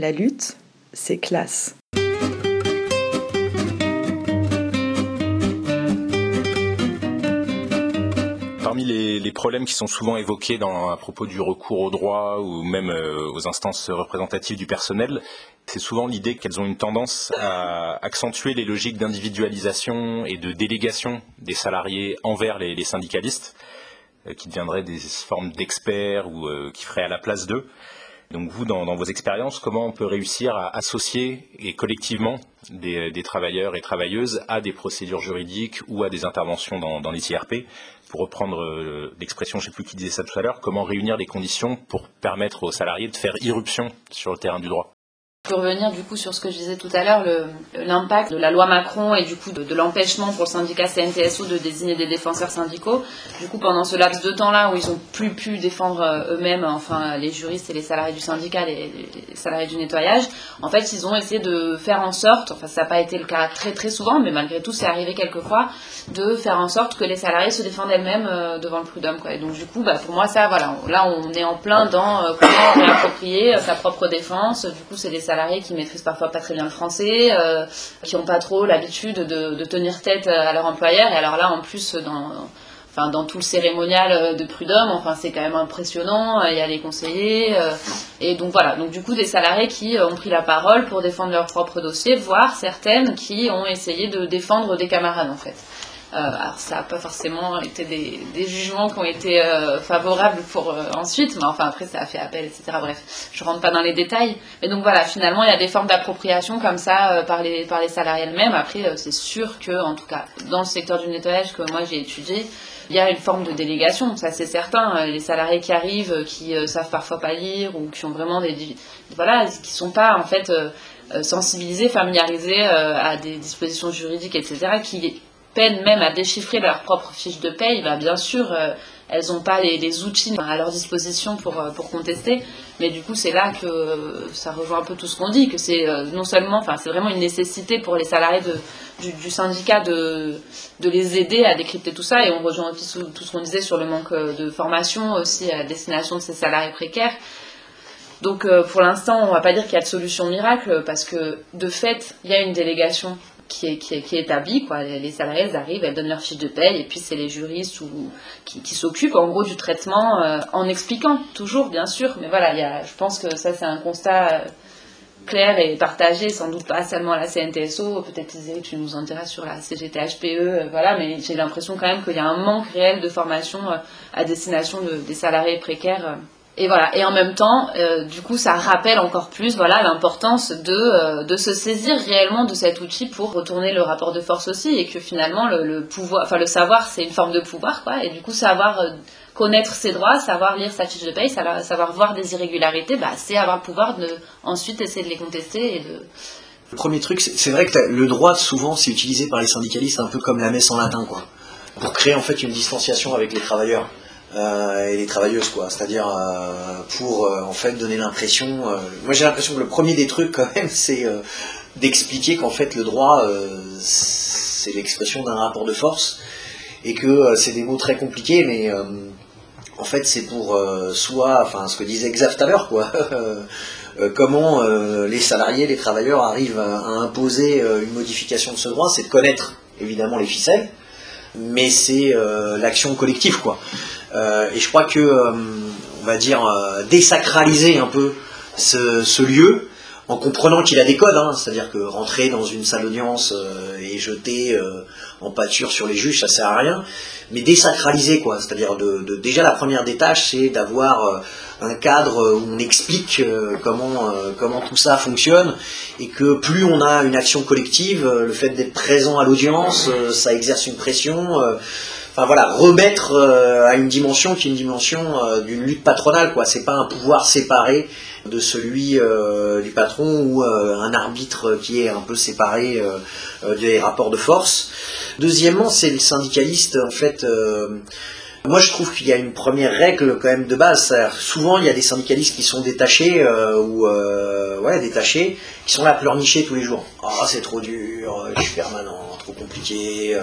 La lutte, c'est classe. Parmi les, problèmes qui sont souvent évoqués à propos du recours au droit ou même euh, aux instances représentatives du personnel, c'est souvent l'idée qu'elles ont une tendance à accentuer les logiques d'individualisation et de délégation des salariés envers les, syndicalistes, euh, qui deviendraient des formes d'experts ou euh, qui feraient à la place d'eux. Donc vous, dans, vos expériences, comment on peut réussir à associer et collectivement des, travailleurs et travailleuses à des procédures juridiques ou à des interventions dans, les IRP Pour reprendre euh, l'expression, je ne sais plus qui disait ça tout à l'heure, comment réunir les conditions pour permettre aux salariés de faire irruption sur le terrain du droit? Pour revenir du coup sur ce que je disais tout à l'heure, l'impact de la loi Macron et du coup de, l'empêchement pour le syndicat CNTSO de désigner des défenseurs syndicaux. Du coup, pendant ce laps de temps-là où ils ont plus pu défendre euh, eux-mêmes, enfin les juristes et les salariés du syndicat, les, salariés du nettoyage, en fait, ils ont essayé de faire en sorte, enfin ça n'a pas été le cas très très souvent, mais malgré tout, c'est arrivé quelquefois, de faire en sorte que les salariés se défendent elles-mêmes euh, devant le prud'homme. Et donc du coup, bah, pour moi, ça, voilà, là on est en plein dans euh, comment réapproprier sa propre défense. Du coup, c'est des salariés qui maîtrisent parfois pas très bien le français, euh, qui n'ont pas trop l'habitude de, tenir tête à leur employeur. Et alors là, en plus, dans, tout le cérémonial de prud'homme, enfin, c'est quand même impressionnant. Il y a les conseillers. Euh, et donc voilà. Donc du coup, des salariés qui ont pris la parole pour défendre leur propre dossier, voire certaines qui ont essayé de défendre des camarades, en fait. Euh, alors ça n'a pas forcément été des, jugements qui ont été euh, favorables pour euh, ensuite, mais enfin après ça a fait appel, etc. Bref, je rentre pas dans les détails. Mais donc voilà, finalement il y a des formes d'appropriation comme ça par les par les salariés elles-mêmes. Après c'est sûr que en tout cas dans le secteur du nettoyage que moi j'ai étudié, il y a une forme de délégation, ça c'est certain. Les salariés qui arrivent, qui savent parfois pas lire ou qui ont vraiment des voilà, qui sont pas en fait sensibilisés, familiarisés à des dispositions juridiques, etc. qui peinent même à déchiffrer leur propre fiche de paye, bah, bien sûr, euh, elles n'ont pas les, outils à leur disposition pour, euh, pour contester. Mais du coup, c'est là que ça rejoint un peu tout ce qu'on dit, que c'est euh, non seulement, enfin, c'est vraiment une nécessité pour les salariés du, syndicat de, de les aider à décrypter tout ça. Et on rejoint aussi tout ce qu'on disait sur le manque de formation aussi à destination de ces salariés précaires. Donc pour l'instant, on ne va pas dire qu'il y a de solution miracle parce que de fait, il y a une délégation qui est, établie. Quoi. Les salariés, elles arrivent, elles donnent leur fiche de paye, et puis c'est les juristes ou, qui, qui s'occupent en gros du traitement euh, en expliquant, toujours bien sûr. Mais voilà, y a, je pense que ça c'est un constat euh, clair et partagé, sans doute pas seulement à la CNTSO, peut-être tu nous en diras sur la CGTHPE, euh, voilà, mais j'ai l'impression quand même qu'il y a un manque réel de formation à destination de, des salariés précaires. Et voilà. Et en même temps, euh, du coup, ça rappelle encore plus, voilà, l'importance de, euh, de se saisir réellement de cet outil pour retourner le rapport de force aussi, et que finalement, le, pouvoir, enfin, le savoir, c'est une forme de pouvoir, quoi. Et du coup, savoir euh, connaître ses droits, savoir lire sa fiche de paye, savoir, voir des irrégularités, bah, c'est avoir le pouvoir de ensuite essayer de les contester et de. Le premier truc, c'est vrai que le droit, souvent, c'est utilisé par les syndicalistes un peu comme la messe en latin, quoi, pour créer en fait une distanciation avec les travailleurs. Euh, et les travailleuses quoi. C'est-à-dire euh, pour euh, en fait donner l'impression moi j'ai l'impression que le premier des trucs quand même c'est d'expliquer qu'en fait le droit c'est l'expression d'un rapport de force et que c'est des mots très compliqués mais en fait c'est pour soit enfin ce que disait Xav tout à l'heure quoi comment les salariés les travailleurs arrivent à, imposer une modification de ce droit c'est de connaître évidemment les ficelles mais c'est l'action collective quoi. euh, et je crois que, euh, on va dire, euh, désacraliser un peu ce, lieu, en comprenant qu'il a des codes, hein, c'est-à-dire que rentrer dans une salle d'audience et jeter en pâture sur les juges, ça sert à rien, mais désacraliser quoi, c'est-à-dire de, déjà la première des tâches, c'est d'avoir un cadre où on explique comment comment tout ça fonctionne. Et que plus on a une action collective, le fait d'être présent à l'audience, ça exerce une pression voilà, remettre euh, à une dimension qui est une dimension euh, d'une lutte patronale, quoi. C'est pas un pouvoir séparé de celui euh, du patron ou un arbitre qui est un peu séparé des rapports de force. Deuxièmement, c'est le syndicaliste, en fait. Moi, je trouve qu'il y a une première règle quand même de base. Souvent, il y a des syndicalistes qui sont détachés ou ouais, détachés, qui sont là à pleurnicher tous les jours. Ah, c'est trop dur, je suis permanent, trop compliqué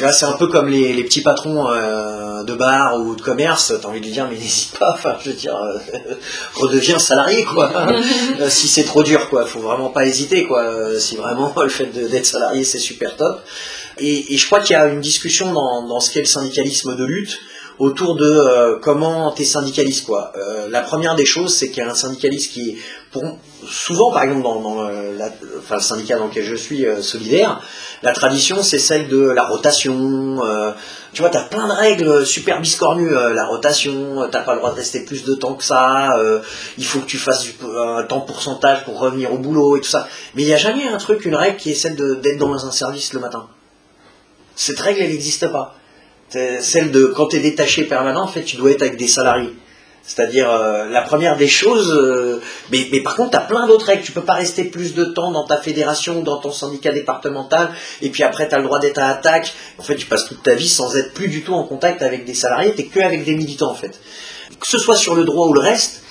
Tu vois, c'est un peu comme les, les petits patrons euh, de bar ou de commerce. T'as envie de lui dire, mais n'hésite pas. Enfin, je veux dire, euh, redeviens salarié, quoi. Euh, si c'est trop dur, quoi. Faut vraiment pas hésiter, quoi. Si vraiment le fait d'être salarié, c'est super top. Et, et je crois qu'il y a une discussion dans, dans ce qu'est le syndicalisme de lutte autour de euh, comment t'es syndicaliste, quoi. Euh, la première des choses, c'est qu'il y a un syndicaliste qui pour, souvent, par exemple, dans, euh, le syndicat dans lequel je suis, euh, solidaire, la tradition, c'est celle de la rotation. tu vois, t'as plein de règles super biscornues. la rotation, t'as pas le droit de rester plus de temps que ça. il faut que tu fasses un temps pourcentage pour revenir au boulot et tout ça. Mais il n'y a jamais un truc, une règle qui est celle d'être dans un service le matin. Cette règle, elle n'existe pas. C'est Celle de quand tu es détaché permanent, en fait, tu dois être avec des salariés. C'est-à-dire, euh, la première des choses, euh, mais, par contre, tu as plein d'autres règles. Tu peux pas rester plus de temps dans ta fédération ou dans ton syndicat départemental, et puis après, tu as le droit d'être à attaque. En fait, tu passes toute ta vie sans être plus du tout en contact avec des salariés, tu que avec des militants, en fait. Que ce soit sur le droit ou le reste,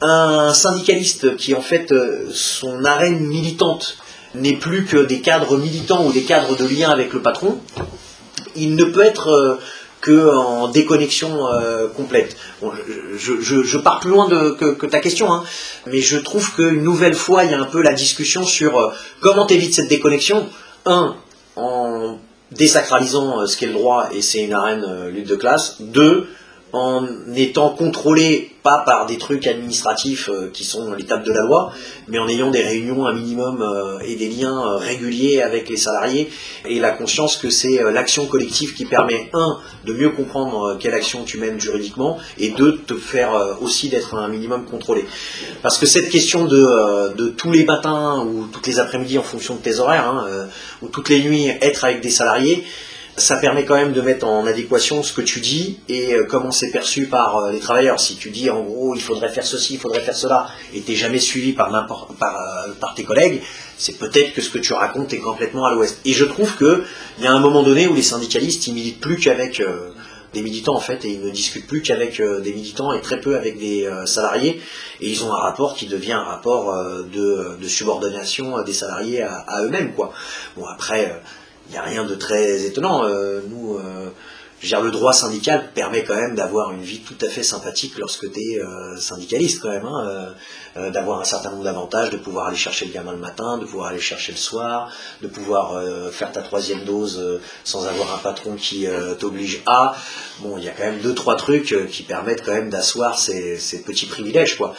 un syndicaliste qui, en fait, euh, son arène militante n'est plus que des cadres militants ou des cadres de lien avec le patron, il ne peut être euh, que en déconnexion euh, complète. Bon, je, pars plus loin que, ta question, hein, mais je trouve qu'une nouvelle fois, il y a un peu la discussion sur euh, comment t'évites cette déconnexion. Un, en désacralisant euh, ce qu'est le droit, et c'est une arène lutte de classe. Deux, en étant contrôlé pas par des trucs administratifs euh, qui sont l'étape de la loi, mais en ayant des réunions un minimum euh, et des liens euh, réguliers avec les salariés et la conscience que c'est l'action collective qui permet un de mieux comprendre quelle action tu mènes juridiquement et deux de te faire aussi d'être un minimum contrôlé. Parce que cette question de, tous les matins ou toutes les après-midi en fonction de tes horaires hein, ou toutes les nuits être avec des salariés ça permet quand même de mettre en adéquation ce que tu dis et euh, comment c'est perçu par euh, les travailleurs. Si tu dis en gros il faudrait faire ceci, il faudrait faire cela, et t'es jamais suivi par, par, euh, par tes collègues, c'est peut-être que ce que tu racontes est complètement à l'ouest. Et je trouve que il y a un moment donné où les syndicalistes ils militent plus qu'avec des militants en fait et ils ne discutent plus qu'avec des militants et très peu avec des salariés et ils ont un rapport qui devient un rapport de, de subordination des salariés à, à eux-mêmes quoi. Bon après il n'y a rien de très étonnant. Euh, nous, euh, dire, le droit syndical permet quand même d'avoir une vie tout à fait sympathique lorsque tu es syndicaliste quand même, hein, euh, euh, d'avoir un certain nombre d'avantages, de pouvoir aller chercher le gamin le matin, de pouvoir aller chercher le soir, de pouvoir euh, faire ta troisième dose euh, sans avoir un patron qui euh, t'oblige à. Bon, il y a quand même deux trois trucs euh, qui permettent quand même d'asseoir ces, ces petits privilèges, quoi.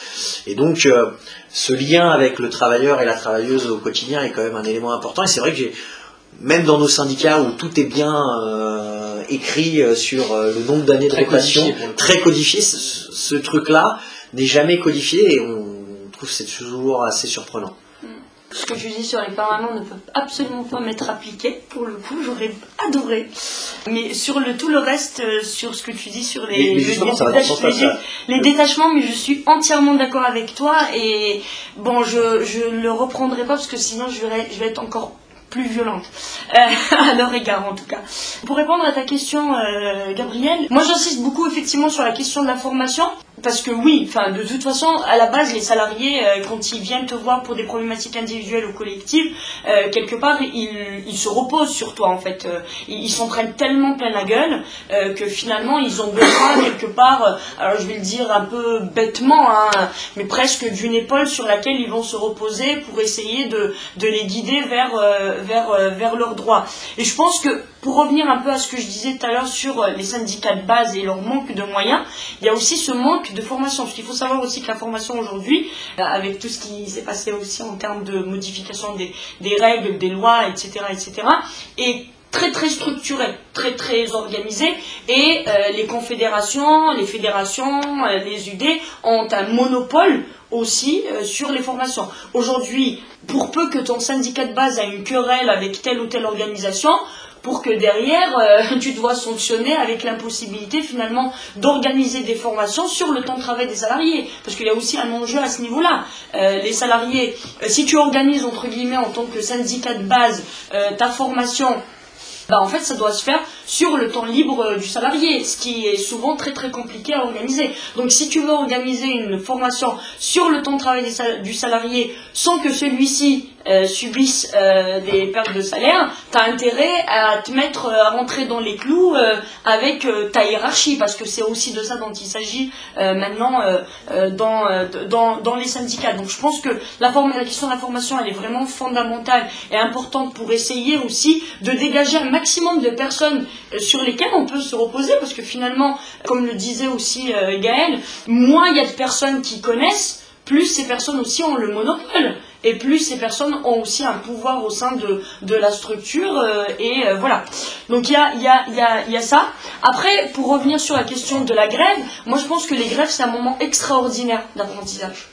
Et donc, euh, ce lien avec le travailleur et la travailleuse au quotidien est quand même un élément important. Et c'est vrai que j'ai même dans nos syndicats où tout est bien euh, écrit euh, sur euh, le nombre d'années de Très rotation, très codifié, ce, ce truc-là n'est jamais codifié et on trouve que c'est toujours assez surprenant. Ce que tu dis sur les permanents ne peut absolument pas m'être appliqué, pour le coup, j'aurais adoré. Mais sur le tout le reste, sur ce que tu dis sur les, Mais- mais le détach- ça. détachements, mais je suis entièrement d'accord avec toi. Et bon, je, je ne le reprendrai pas parce que sinon je vais, je vais être encore plus violente, euh, à leur égard en tout cas. Pour répondre à ta question, euh, Gabriel, moi j'insiste beaucoup effectivement sur la question de la formation. Parce que oui, enfin de toute façon, à la base, les salariés, euh, quand ils viennent te voir pour des problématiques individuelles ou collectives, euh, quelque part, ils, ils se reposent sur toi en fait. Euh, ils s'en prennent tellement plein la gueule que finalement, ils ont besoin quelque part, alors je vais le dire un peu bêtement, hein, mais presque d'une épaule sur laquelle ils vont se reposer pour essayer de, de les guider vers, vers, vers leurs droits. Et je pense que pour revenir un peu à ce que je disais tout à l'heure sur euh, les syndicats de base et leur manque de moyens, il y a aussi ce manque de formation. Parce qu'il faut savoir aussi que la formation aujourd'hui, euh, avec tout ce qui s'est passé aussi en termes de modification des, règles, des lois, etc., etc., est très très structurée, très très organisée et euh, les confédérations, les fédérations, les UD ont un monopole aussi sur les formations. Aujourd'hui, pour peu que ton syndicat de base a une querelle avec telle ou telle organisation, pour que derrière euh, tu dois sanctionner avec l'impossibilité finalement d'organiser des formations sur le temps de travail des salariés. Parce qu'il y a aussi un enjeu à ce niveau-là. Euh, les salariés, euh, si tu organises entre guillemets en tant que syndicat de base ta formation bah, en fait, ça doit se faire sur le temps libre du salarié, ce qui est souvent très très compliqué à organiser. Donc, si tu veux organiser une formation sur le temps de travail du salarié sans que celui-ci euh, subissent euh, des pertes de salaire, tu as intérêt à te mettre, à rentrer dans les clous avec ta hiérarchie, parce que c'est aussi de ça dont il s'agit maintenant dans, dans, dans, les syndicats. Donc je pense que la, la question de la formation, elle est vraiment fondamentale et importante pour essayer aussi de dégager un maximum de personnes sur lesquelles on peut se reposer, parce que finalement, comme le disait aussi Gaël, moins il y a de personnes qui connaissent, plus ces personnes aussi ont le monopole et plus ces personnes ont aussi un pouvoir au sein de, la structure euh, et euh, voilà. Donc il y, a, y a ça. Après, pour revenir sur la question de la grève, moi je pense que les grèves c'est un moment extraordinaire d'apprentissage.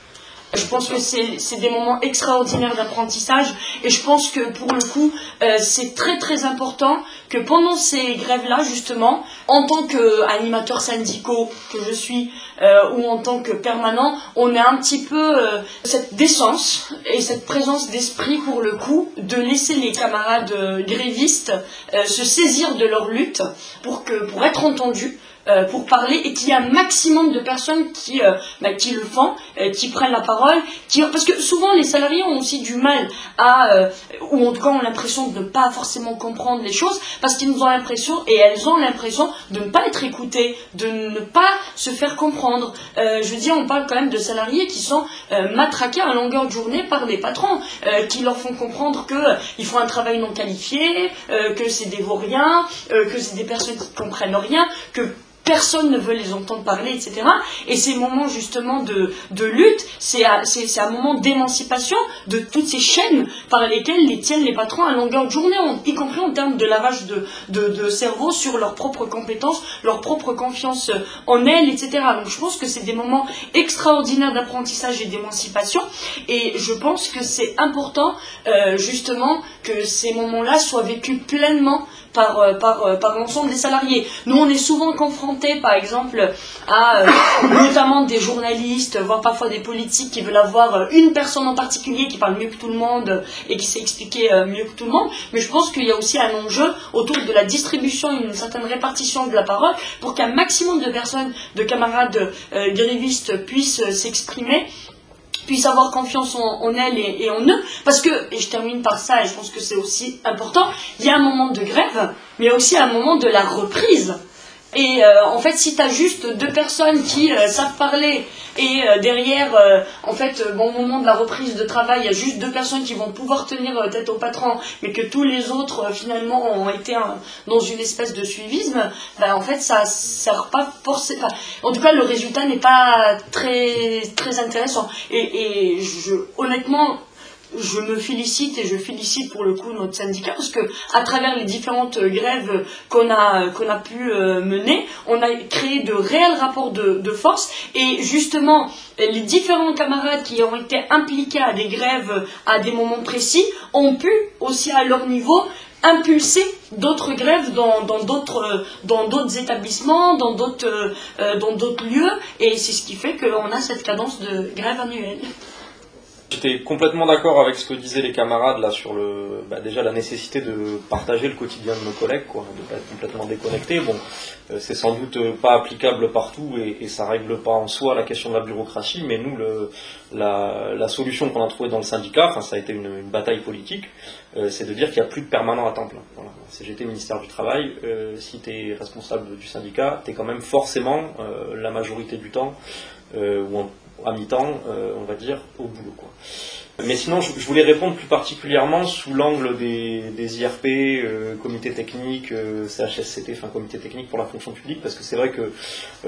Je pense que c'est des moments extraordinaires d'apprentissage et je pense que pour le coup, euh, c'est très très important que pendant ces grèves-là, justement, en tant qu'animateur syndicaux que je suis euh, ou en tant que permanent, on ait un petit peu euh, cette décence et cette présence d'esprit pour le coup de laisser les camarades grévistes se saisir de leur lutte pour, que, pour être entendus euh, pour parler et qu'il y a un maximum de personnes qui, euh, bah, qui le font, euh, qui prennent la parole, qui... parce que souvent les salariés ont aussi du mal à, ou en tout cas ont l'impression de ne pas forcément comprendre les choses, parce qu'ils ont l'impression, et elles ont l'impression de ne pas être écoutées, de ne pas se faire comprendre. je veux dire, on parle quand même de salariés qui sont matraqués à longueur de journée par des patrons, qui leur font comprendre qu'ils font un travail non qualifié, que c'est des vauriens, que c'est des personnes qui ne comprennent rien, que personne ne veut les entendre parler, etc. Et ces moments justement de, lutte, c'est un moment d'émancipation de toutes ces chaînes par lesquelles les tiennent les patrons à longueur de journée, y compris en termes de lavage de, cerveau sur leurs propres compétences, leur propre confiance en elles, etc. Donc je pense que c'est des moments extraordinaires d'apprentissage et d'émancipation. Et je pense que c'est important euh, justement que ces moments-là soient vécus pleinement par, euh, par, euh, par l'ensemble des salariés. Nous, on est souvent confrontés, par exemple, à euh, notamment des journalistes, voire parfois des politiques qui veulent avoir une personne en particulier qui parle mieux que tout le monde et qui sait mieux que tout le monde. Mais je pense qu'il y a aussi un enjeu autour de la distribution une certaine répartition de la parole pour qu'un maximum de personnes, de camarades grévistes puissent s'exprimer puissent avoir confiance en, elles et, en eux. Parce que, et je termine par ça, et je pense que c'est aussi important, il y a un moment de grève, mais aussi un moment de la reprise. Et euh, en fait, si tu as juste deux personnes qui euh, savent parler et euh, derrière, en fait, bon, au moment de la reprise de travail, il y a juste deux personnes qui vont pouvoir tenir tête au patron, mais que tous les autres, finalement, ont été dans une espèce de suivisme, ben, en fait, ça sert pas forcément. en tout cas, le résultat n'est pas très, très intéressant. Et, et je, honnêtement, je me félicite et je félicite pour le coup notre syndicat parce que à travers les différentes grèves qu'on a pu euh, mener, on a créé de réels rapports de, force et justement les différents camarades qui ont été impliqués à des grèves à des moments précis ont pu aussi à leur niveau impulser d'autres grèves dans d'autres dans d'autres établissements, dans d'autres euh, dans d'autres lieux et c'est ce qui fait qu'on a cette cadence de grève annuelle. J'étais complètement d'accord avec ce que disaient les camarades là sur le, bah, déjà la nécessité de partager le quotidien de nos collègues, quoi, de pas être complètement déconnecté. Bon, euh, c'est sans doute pas applicable partout et, et, ça règle pas en soi la question de la bureaucratie, mais nous, la, solution qu'on a trouvée dans le syndicat, enfin ça a été une, bataille politique, euh, c'est de dire qu'il n'y a plus de permanent à temps plein. Voilà. CGT, ministère du Travail, euh, si tu es responsable du syndicat, tu es quand même forcément la majorité du temps, ou en à mi-temps, euh, on va dire, au boulot. Quoi. Mais sinon, je, voulais répondre plus particulièrement sous l'angle des, IRP, euh, comité technique, euh, CHSCT, enfin comité technique pour la fonction publique, parce que c'est vrai que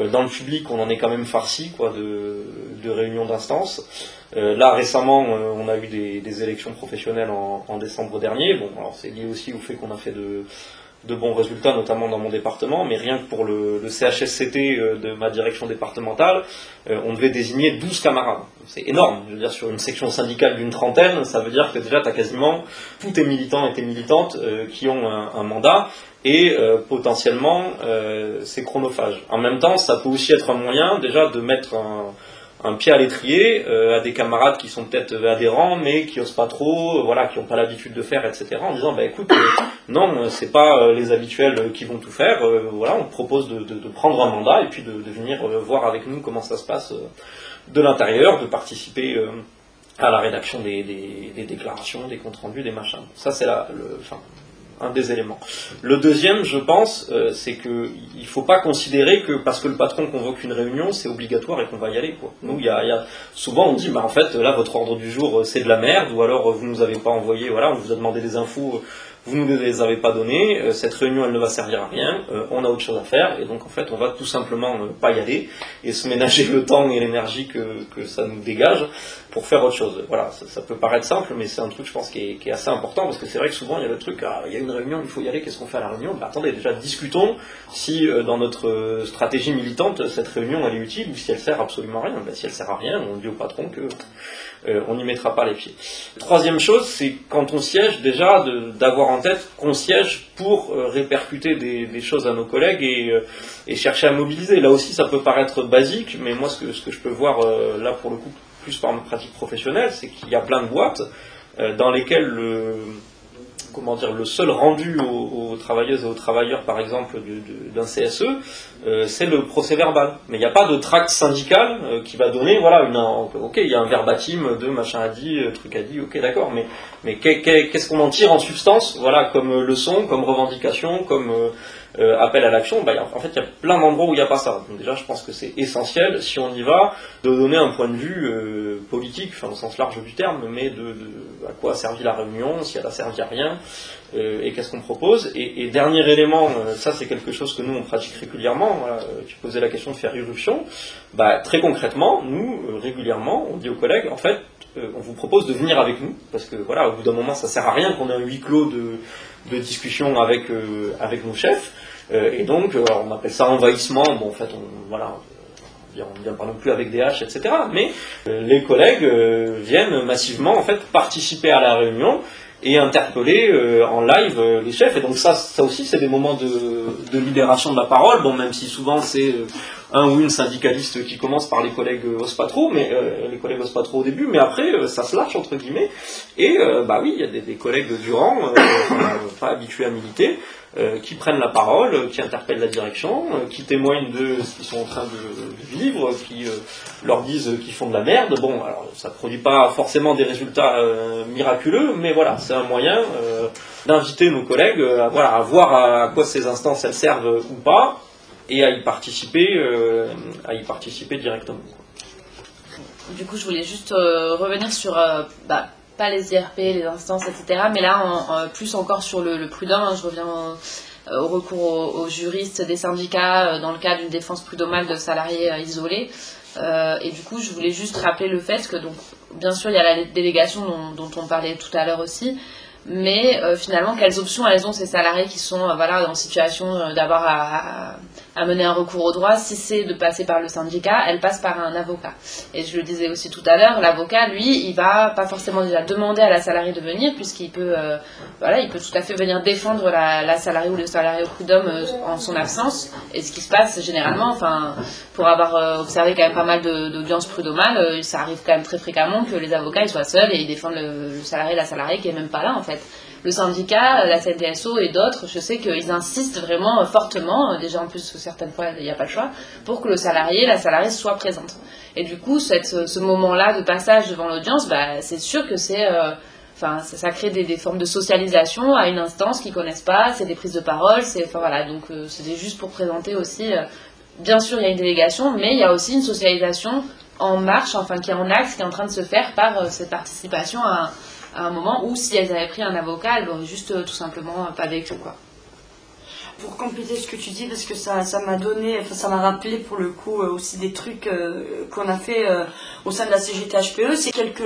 dans le public, on en est quand même farci quoi, de, réunions d'instances. là, récemment, on a eu des, élections professionnelles en, en, décembre dernier. Bon, alors c'est lié aussi au fait qu'on a fait de de bons résultats, notamment dans mon département, mais rien que pour le, CHSCT euh, de ma direction départementale, euh, on devait désigner 12 camarades. C'est énorme. Je veux dire, sur une section syndicale d'une trentaine, ça veut dire que déjà, tu as quasiment tous tes militants et tes militantes euh, qui ont un, mandat, et potentiellement, c'est chronophage. En même temps, ça peut aussi être un moyen déjà de mettre un un pied à l'étrier euh, à des camarades qui sont peut-être adhérents mais qui osent pas trop, euh, voilà, qui n'ont pas l'habitude de faire, etc. En disant bah écoute, euh, non, c'est pas les habituels qui vont tout faire. voilà, on te propose de, prendre un mandat et puis de, venir voir avec nous comment ça se passe de l'intérieur, de participer à la rédaction des, des, déclarations, des comptes rendus, des machins. Ça, c'est le, enfin, un des éléments. Le deuxième, je pense, euh, c'est qu'il ne faut pas considérer que parce que le patron convoque une réunion, c'est obligatoire et qu'on va y aller. Nous, y a, souvent, on dit, bah, en fait, là, votre ordre du jour, euh, c'est de la merde, ou alors vous ne nous avez pas envoyé, voilà, on vous a demandé des infos vous ne les avez pas donnés, euh, cette réunion elle ne va servir à rien, euh, on a autre chose à faire, et donc en fait on va tout simplement ne pas y aller et se ménager le temps et l'énergie que, que, ça nous dégage pour faire autre chose. Voilà, ça, peut paraître simple, mais c'est un truc je pense qui est, qui est, assez important parce que c'est vrai que souvent il y a le truc, ah, il y a une réunion, il faut y aller, qu'est-ce qu'on fait à la réunion? Bah, Attendez, déjà discutons si euh, dans notre stratégie militante cette réunion elle est utile ou si elle sert absolument à rien. Bah, si elle sert à rien, on dit au patron que euh, on n'y mettra pas les pieds. Troisième chose, c'est quand on siège déjà d'avoir en tête qu'on siège pour euh, répercuter des, choses à nos collègues euh, et, chercher à mobiliser. Là aussi, ça peut paraître basique, mais moi, ce que, ce que je peux voir là pour le coup plus par ma pratique professionnelle, c'est qu'il y a plein de boîtes dans lesquelles le comment dire, le seul rendu aux, travailleuses et aux travailleurs, par exemple, d'un CSE, euh, c'est le procès verbal. Mais il n'y a pas de tract syndical euh, qui va donner, voilà, une, ok, il y a un verbatim de machin a dit, euh, truc a dit, ok, d'accord, mais, mais qu'est-ce qu'on en tire en substance, voilà, comme leçon, comme revendication, comme appel à l'action, bah, en fait, il y a plein d'endroits où il n'y a pas ça. Donc déjà, je pense que c'est essentiel, si on y va, de donner un point de vue euh, politique, enfin au sens large du terme, mais de, à quoi a servi la réunion, si elle a servi à rien, euh, et qu'est-ce qu'on propose. Et, dernier élément, ça c'est quelque chose que nous on pratique régulièrement. tu posais la question de faire irruption. Bah, très concrètement, nous régulièrement, on dit aux collègues, en fait, on vous propose de venir avec nous, parce que voilà, au bout d'un moment, ça sert à rien qu'on ait un huis clos de, de discussion avec, avec nos chefs. Euh, et donc, euh, on appelle ça envahissement. Bon, en fait, on, voilà, on ne vient pas non plus avec des haches, etc. Mais euh, les collègues viennent massivement en fait participer à la réunion et interpeller en live les chefs. Et donc ça, ça aussi, c'est des moments de, libération de la parole. Bon, même si souvent c'est un ou une syndicaliste qui commence par les collègues OSPATRO, mais les collègues OSPATRO au début, mais après ça se lâche entre guillemets. Et bah oui, il y a des, des collègues du rang, pas habitués à militer, euh, qui prennent la parole, qui interpellent la direction, euh, qui témoignent de ce qu'ils sont en train de, vivre, qui euh, leur disent qu'ils font de la merde. Bon, alors ça ne produit pas forcément des résultats miraculeux, mais voilà, c'est un moyen d'inviter nos collègues à, voilà, à voir à, quoi ces instances elles servent ou pas, et à y participer, à y participer directement. Du coup, je voulais juste revenir sur bah, pas les IRP, les instances, etc. Mais là, plus encore sur le, prudent, hein, je reviens au, au recours aux, juristes des syndicats euh, dans le cas d'une défense prud'homale de salariés euh, isolés. Euh, et du coup, je voulais juste rappeler le fait que, donc, bien sûr, il y a la délégation dont, on parlait tout à l'heure aussi, mais finalement, quelles options elles ont ces salariés qui sont voilà, en situation d'avoir à mener un recours au droit, si c'est de passer par le syndicat, elle passe par un avocat. Et je le disais aussi tout à l'heure, l'avocat, lui, il va pas forcément déjà demander à la salariée de venir, puisqu'il peut, euh, voilà, il peut tout à fait venir défendre la, salariée ou le salarié au prud'homme euh, en son absence. Et ce qui se passe généralement, enfin, pour avoir euh, observé quand même pas mal d'audiences prud'homales, ça arrive quand même très fréquemment que les avocats ils soient seuls et ils défendent le, le salarié, la salariée qui est même pas là en fait le syndicat, la CNTSO et d'autres, je sais qu'ils insistent vraiment fortement, déjà en plus certaines fois il n'y a pas le choix, pour que le salarié, la salariée soit présente. Et du coup, ce moment-là de passage devant l'audience, bah, c'est sûr que c'est... Euh, enfin, ça, crée des, formes de socialisation à une instance qu'ils connaissent pas, c'est des prises de parole, c'est enfin voilà, donc euh, c'était juste pour présenter aussi. Euh, bien sûr, il y a une délégation, mais il y a aussi une socialisation en marche, enfin qui est en axe, qui est en train de se faire par cette participation à, à un moment où si elles avaient pris un avocat, elles n'auraient juste euh, tout simplement pas vécu quoi pour compléter ce que tu dis, parce que ça, m'a donné, enfin, ça m'a rappelé pour le coup euh, aussi des trucs euh, qu'on a fait euh, au sein de la CGT-HPE. C'est quelques,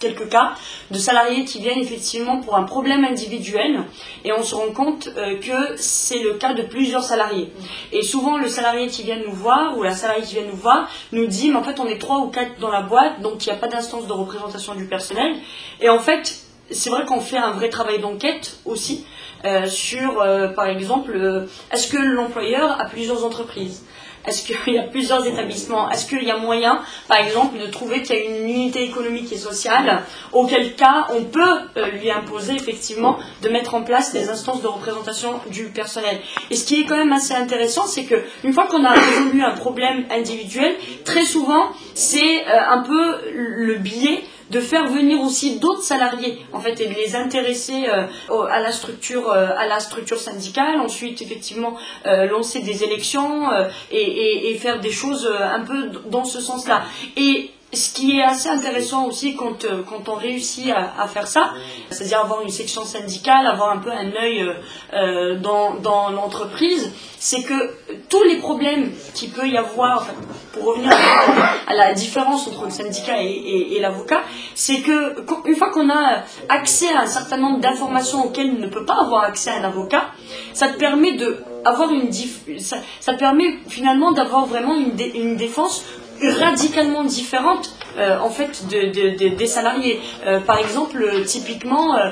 quelques cas de salariés qui viennent effectivement pour un problème individuel et on se rend compte que c'est le cas de plusieurs salariés. Et souvent, le salarié qui vient nous voir ou la salariée qui vient nous voir nous dit, mais en fait, on est trois ou quatre dans la boîte, donc il n'y a pas d'instance de représentation du personnel. Et en fait, c'est vrai qu'on fait un vrai travail d'enquête aussi euh, sur, euh, par exemple, euh, est-ce que l'employeur a plusieurs entreprises? Est-ce qu'il y a plusieurs établissements? Est-ce qu'il y a moyen, par exemple, de trouver qu'il y a une unité économique et sociale Auquel cas, on peut lui imposer effectivement de mettre en place des instances de représentation du personnel. Et ce qui est quand même assez intéressant, c'est que une fois qu'on a résolu un problème individuel, très souvent, c'est un peu le biais de faire venir aussi d'autres salariés, en fait, et de les intéresser à la structure, à la structure syndicale. Ensuite, effectivement, lancer des élections et, et, faire des choses un peu dans ce sens-là. Et ce qui est assez intéressant aussi quand, euh, quand on réussit à, faire ça, c'est-à-dire avoir une section syndicale, avoir un peu un œil euh, euh, dans, dans l'entreprise, c'est que tous les problèmes qu'il peut y avoir, pour revenir à, la différence entre le syndicat et, l'avocat, c'est que une fois qu'on a accès à un certain nombre d'informations auxquelles ne peut pas avoir accès un avocat, ça te permet de avoir une ça permet finalement d'avoir vraiment une, une défense radicalement différente euh, en fait de, des salariés. Euh, par exemple, typiquement, euh,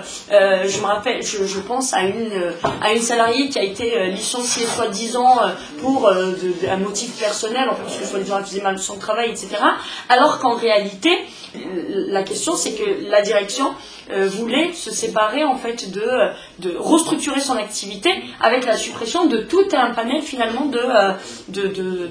je me rappelle, je, pense à une à une salariée qui a été licenciée soi-disant pour un motif personnel, en parce que soi-disant elle faisait mal son travail, etc. Alors qu'en réalité, la question c'est que la direction voulait se séparer en fait de, de restructurer son activité avec la suppression de tout un panel finalement de, de, de,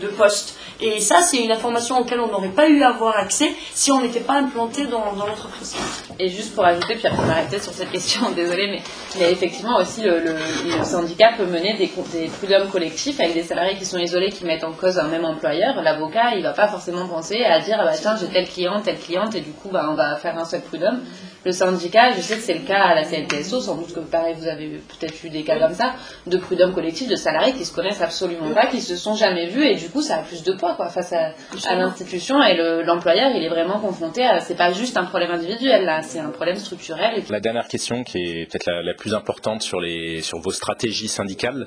de postes. Et ça, c'est une information auquel on n'aurait pas eu à avoir accès si on n'était pas implanté dans, l'entreprise. Et juste pour ajouter, puis après m'arrêter sur cette question, désolé, mais, mais effectivement aussi le, syndicat peut mener des, des prud'hommes collectifs avec des salariés qui sont isolés, qui mettent en cause un même employeur. L'avocat, il va pas forcément penser à dire, ah bah tiens, j'ai tel client, telle cliente, et du coup, bah, on va faire un seul prud'homme. Le syndicat, je sais que c'est le cas à la CNTSO, sans doute que pareil, vous avez peut-être eu des cas comme ça, de prud'hommes collectifs, de salariés qui se connaissent absolument pas, qui se sont jamais vus, et du coup, ça a plus de poids quoi, face à, à l'institution, et l'employeur, il est vraiment confronté à, c'est pas juste un problème individuel, là, c'est un problème structurel. La dernière question, qui est peut-être la, plus importante sur, les, sur vos stratégies syndicales,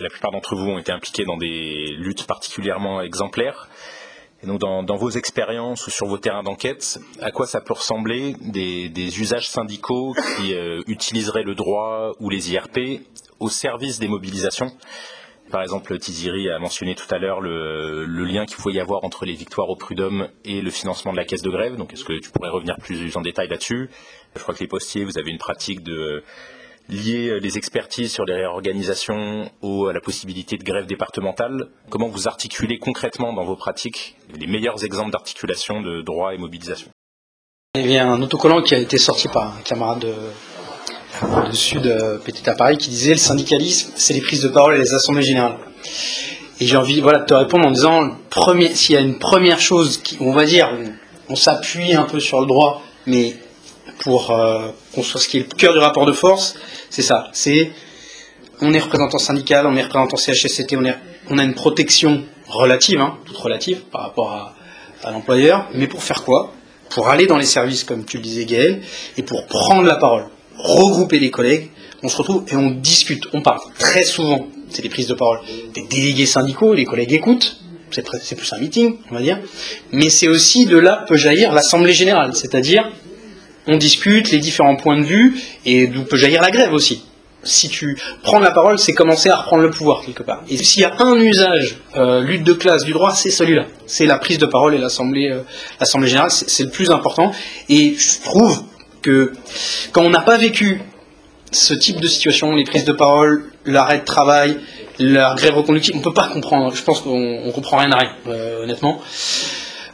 la plupart d'entre vous ont été impliqués dans des luttes particulièrement exemplaires. Donc dans, vos expériences ou sur vos terrains d'enquête, à quoi ça peut ressembler des, usages syndicaux qui euh, utiliseraient le droit ou les IRP au service des mobilisations? Par exemple, Tiziri a mentionné tout à l'heure le, lien qu'il faut y avoir entre les victoires au prud'homme et le financement de la caisse de grève. Donc, est-ce que tu pourrais revenir plus en détail là-dessus? Je crois que les postiers, vous avez une pratique de lier les expertises sur les réorganisations à la possibilité de grève départementale. Comment vous articulez concrètement dans vos pratiques les meilleurs exemples d'articulation de droit et mobilisation? Il y a un autocollant qui a été sorti par un camarade de de Sud euh, Petit à Paris qui disait le syndicalisme, c'est les prises de parole et les assemblées générales. Et j'ai envie voilà, de te répondre en disant s'il y a une première chose, qui, on va dire, on, s'appuie un peu sur le droit, mais pour euh, soit ce qui est le cœur du rapport de force, c'est ça. C'est on est représentant syndical, on est représentant CHSCT, on a une protection relative, hein, toute relative par rapport à, à l'employeur, mais pour faire quoi? Pour aller dans les services, comme tu le disais Gaël, et pour prendre la parole regrouper les collègues, on se retrouve et on discute. On parle très souvent, c'est des prises de parole des délégués syndicaux, les collègues écoutent, c'est plus un meeting, on va dire, mais c'est aussi de là peut jaillir l'Assemblée générale, c'est-à-dire on discute les différents points de vue et d'où peut jaillir la grève aussi. Si tu prends la parole, c'est commencer à reprendre le pouvoir quelque part. Et s'il y a un usage, euh, lutte de classe du droit, c'est celui-là. C'est la prise de parole et l'Assemblée euh, générale, c'est le plus important. Et je trouve, que quand on n'a pas vécu ce type de situation, les prises de parole, l'arrêt de travail, la grève reconductive, on ne peut pas comprendre. Je pense qu'on ne comprend rien à rien, euh, honnêtement.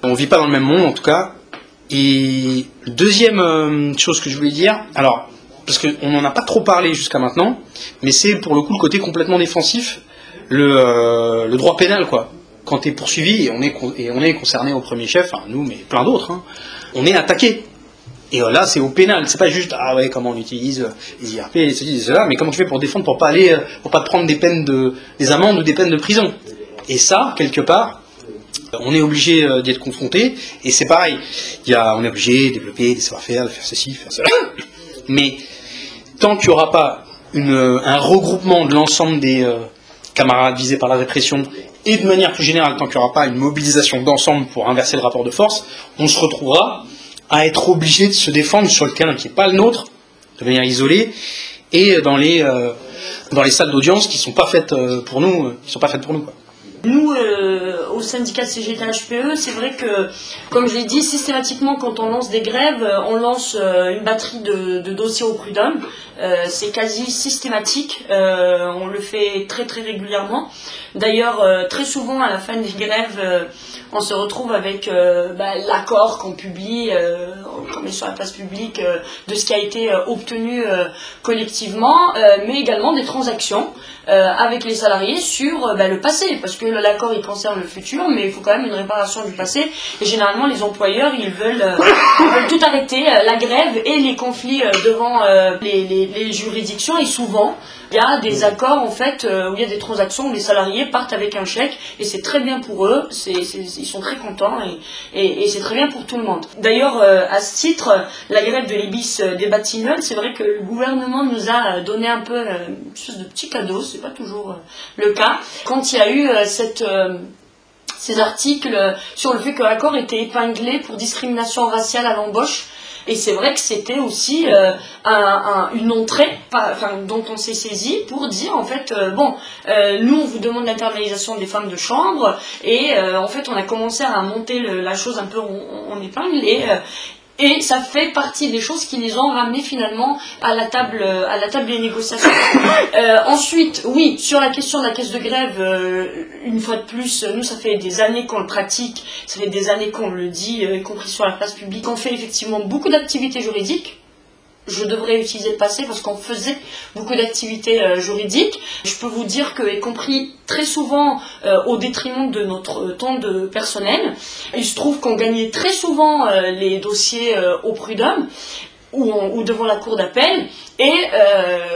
On ne vit pas dans le même monde, en tout cas. Et deuxième euh, chose que je voulais dire, alors, parce qu'on n'en a pas trop parlé jusqu'à maintenant, mais c'est pour le coup le côté complètement défensif, le, euh, droit pénal, quoi. Quand tu es poursuivi, et on est, on est concerné au premier chef, nous, mais plein d'autres, hein, on est attaqué et là, c'est au pénal. C'est pas juste ah ouais comment on utilise euh, les IRP, ceci, cela, mais comment tu fais pour défendre, pour pas aller, euh, pour pas prendre des peines de, des amendes ou des peines de prison. Et ça, quelque part, on est obligé euh, d'y être confronté. Et c'est pareil. Il y a, on est obligé de développer des savoir-faire, de faire ceci, faire cela. Mais tant qu'il n'y aura pas une, un regroupement de l'ensemble des camarades visés par la répression et de manière plus générale, tant qu'il n'y aura pas une mobilisation d'ensemble pour inverser le rapport de force, on se retrouvera à être obligé de se défendre sur le terrain qui n'est pas le nôtre, de manière isolée, et dans les, euh, salles d'audience qui ne sont pas faites euh, pour nous. Euh, qui sont pas faites pour nous. Nous, au syndicat CGT-HPE, c'est vrai que, comme je l'ai dit, systématiquement, quand on lance des grèves, on lance une batterie de, dossiers au prud'homme. C'est quasi systématique. on le fait très très régulièrement. D'ailleurs, très souvent, à la fin des grèves, on se retrouve avec euh, bah, l'accord qu'on publie, euh, qu'on met sur la place publique, euh, de ce qui a été euh, obtenu euh, collectivement, euh, mais également des transactions euh, avec les salariés sur euh, bah, le passé, parce que l'accord il concerne le futur, mais il faut quand même une réparation du passé. Et généralement, les employeurs ils veulent, euh, tout arrêter, euh, la grève et les conflits euh, devant euh, les- les juridictions. Et souvent, il y a des accords en fait euh, où il y a des transactions où les salariés partent avec un chèque et c'est très bien pour eux, ils sont très contents et, et- et c'est très bien pour tout le monde. D'ailleurs, euh, à ce titre, la grève de l'Ibis euh, des Batignolles, c'est vrai que le gouvernement nous a donné un peu une espèce de petit cadeau, c'est pas toujours le cas, quand il y a eu cette... ces articles sur le fait que l'accord était épinglé pour discrimination raciale à l'embauche. Et c'est vrai que c'était aussi euh, un- un- une entrée dont on s'est saisi pour dire en fait, euh, bon, euh, nous on vous demande l'internalisation des femmes de chambre et en fait on a commencé à monter la chose un peu en, en épingle et, et ça fait partie des choses qui les ont ramenés finalement à la table, à la table des négociations. Euh, ensuite, oui, sur la question de la caisse de grève, euh, une fois de plus, nous, ça fait des années qu'on le pratique, ça fait des années qu'on le dit, euh, y compris sur la place publique. On fait effectivement beaucoup d'activités juridiques. Je devrais utiliser le passé parce qu'on faisait beaucoup d'activités euh, juridiques. Je peux vous dire que, y compris très souvent euh, au détriment de notre temps de personnel, il se trouve qu'on gagnait très souvent euh, les dossiers au prud'homme ou, ou devant la cour d'appel. Et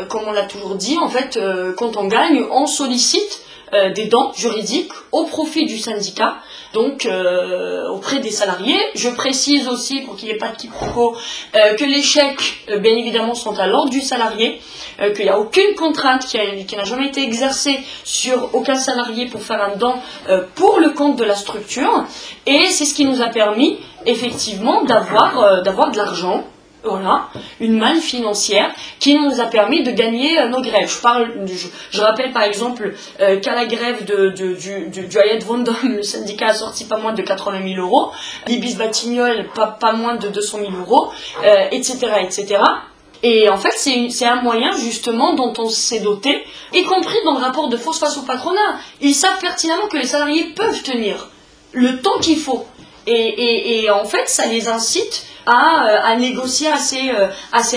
comme on l'a toujours dit, en fait, quand on gagne, on sollicite euh, des dents juridiques au profit du syndicat, donc euh, auprès des salariés. Je précise aussi, pour qu'il n'y ait pas de quiproquo, euh, que les chèques, euh, bien évidemment, sont à l'ordre du salarié, euh, qu'il n'y a aucune contrainte qui, a- qui n'a jamais été exercée sur aucun salarié pour faire un don euh, pour le compte de la structure. Et c'est ce qui nous a permis, effectivement, d'avoir d'avoir de l'argent voilà, une manne financière qui nous a permis de gagner euh, nos grèves. Je, parle, je, rappelle par exemple euh, qu'à la grève de, du, du, du Hayat Vendôme, le syndicat a sorti pas moins de 80 000 euros, l'Ibis Batignolles pas, pas moins de 200 000 euros, euh, etc., etc. Et en fait, c'est un moyen justement dont on s'est doté, y compris dans le rapport de force face au patronat. Ils savent pertinemment que les salariés peuvent tenir le temps qu'il faut. Et- et en fait, ça les incite à, euh, à négocier assez, euh,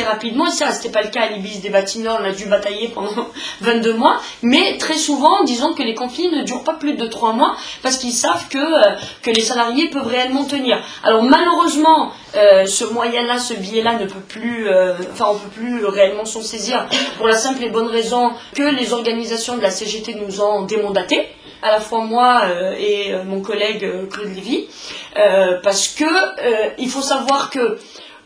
rapidement. Et ça, c'était pas le cas à l'Ibis des Batignolles, on a dû batailler pendant 22 mois. Mais très souvent, disons que les conflits ne durent pas plus de 3 mois parce qu'ils savent que, euh, que les salariés peuvent réellement tenir. Alors malheureusement, ce moyen-là, ce biais-là ne peut plus, enfin on peut plus réellement s'en saisir pour la simple et bonne raison que les organisations de la CGT nous ont démandatés à la fois moi euh, et euh, mon collègue euh, Claude Lévy, parce que il faut savoir que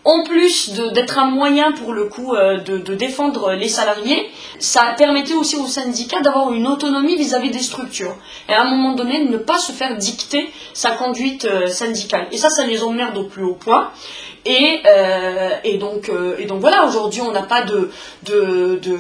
en plus d'être un moyen pour le coup euh, de, défendre les salariés, ça permettait aussi aux syndicats d'avoir une autonomie vis-à-vis des structures. Et à un moment donné, ne pas se faire dicter sa conduite euh, syndicale. Et ça, ça les emmerde au plus haut point. Et, euh, donc, voilà, aujourd'hui on n'a pas de,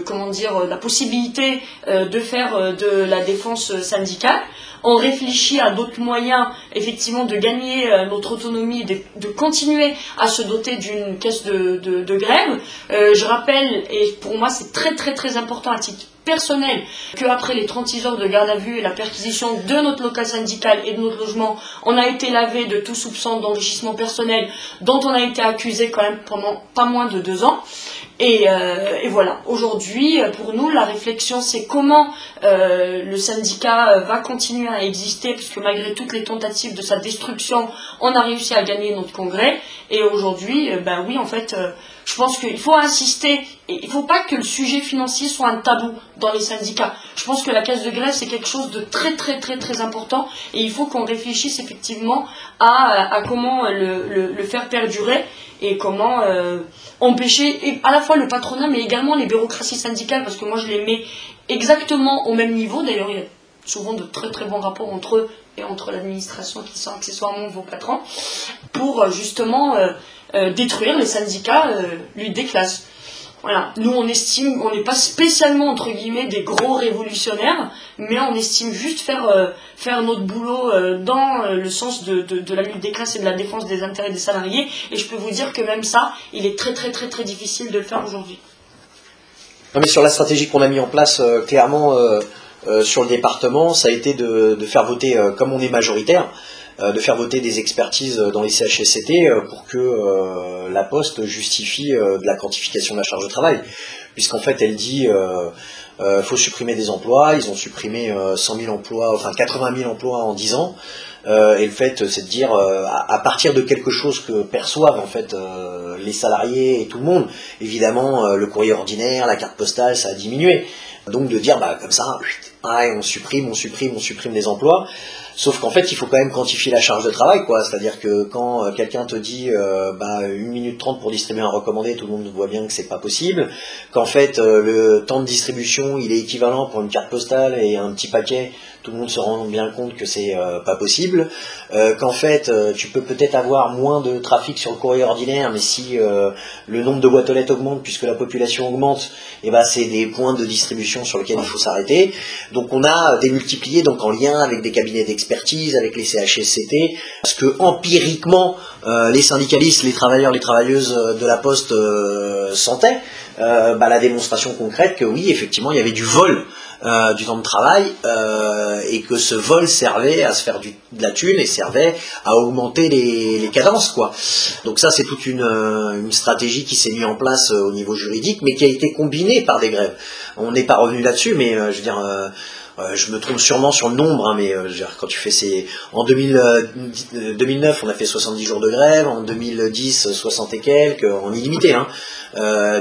comment dire, la possibilité de faire de la défense syndicale. On réfléchit à d'autres moyens, effectivement, de gagner euh, notre autonomie, de, de continuer à se doter d'une caisse de, grève. Euh, je rappelle, et pour moi c'est très très très important à titre personnel, qu'après les 36 heures de garde à vue et la perquisition de notre local syndical et de notre logement, on a été lavé de tout soupçon d'enrichissement personnel dont on a été accusé quand même pendant pas moins de deux ans. Et, euh, et voilà, aujourd'hui, euh, pour nous, la réflexion, c'est comment euh, le syndicat va continuer à exister, parce que malgré toutes les tentatives de sa destruction, on a réussi à gagner notre congrès. Et aujourd'hui, ben oui, en fait, je pense qu'il faut insister, il ne faut pas que le sujet financier soit un tabou dans les syndicats. Je pense que la caisse de grève, c'est quelque chose de très, très, très, très important, et il faut qu'on réfléchisse effectivement à, comment le, faire perdurer et comment empêcher à la fois le patronat mais également les bureaucraties syndicales parce que moi je les mets exactement au même niveau. D'ailleurs il y a souvent de très très bons rapports entre eux et entre l'administration qui sont accessoirement vos patrons pour euh, justement euh, euh, détruire les syndicats euh, lutte des voilà, nous on estime, on n'est pas spécialement entre guillemets des gros révolutionnaires, mais on estime juste faire, euh, faire notre boulot euh, dans euh, le sens de, de, de la lutte des classes et de la défense des intérêts des salariés. Et je peux vous dire que même ça, il est très très très très difficile de le faire aujourd'hui. Non, mais sur la stratégie qu'on a mis en place, clairement, sur le département, ça a été de, de faire voter, comme on est majoritaire, de faire voter des expertises dans les CHSCT euh, pour que euh, la Poste justifie de la quantification de la charge de travail. Puisqu'en fait, elle dit faut supprimer des emplois. Ils ont supprimé 100 000 emplois, enfin 80 000 emplois en 10 ans. Et le fait, c'est de dire, à, partir de quelque chose que perçoivent en fait les salariés et tout le monde, évidemment, le courrier ordinaire, la carte postale, ça a diminué. Donc de dire, bah, comme ça, on supprime, on supprime, on supprime des emplois. Sauf qu'en fait, il faut quand même quantifier la charge de travail, quoi. C'est-à-dire que quand euh, quelqu'un te dit euh, bah, 1 minute 30 pour distribuer un recommandé, tout le monde voit bien que c'est pas possible. Qu'en fait, euh, le temps de distribution, il est équivalent pour une carte postale et un petit paquet, tout le monde se rend bien compte que c'est pas possible. Qu'en fait, tu peux peut-être avoir moins de trafic sur le courrier ordinaire, mais si le nombre de boîtes aux lettres augmente, puisque la population augmente, eh ben c'est des points de distribution sur lesquels il faut s'arrêter. Donc on a démultiplié donc en lien avec des cabinets d'experts avec les CHSCT, parce que empiriquement, euh, les syndicalistes, les travailleurs, les travailleuses euh, de la Poste euh, sentaient bah, la démonstration concrète que oui, effectivement, il y avait du vol du temps de travail et que ce vol servait à se faire du, de la thune et servait à augmenter les, cadences quoi. Donc ça c'est toute une, une, stratégie qui s'est mise en place au niveau juridique mais qui a été combinée par des grèves. On n'est pas revenu là-dessus mais je veux dire euh, je me trompe sûrement sur le nombre, hein, mais euh, quand tu fais ces... En 2009, euh, on a fait 70 jours de grève, en 2010, 60 et quelques, en illimité, hein,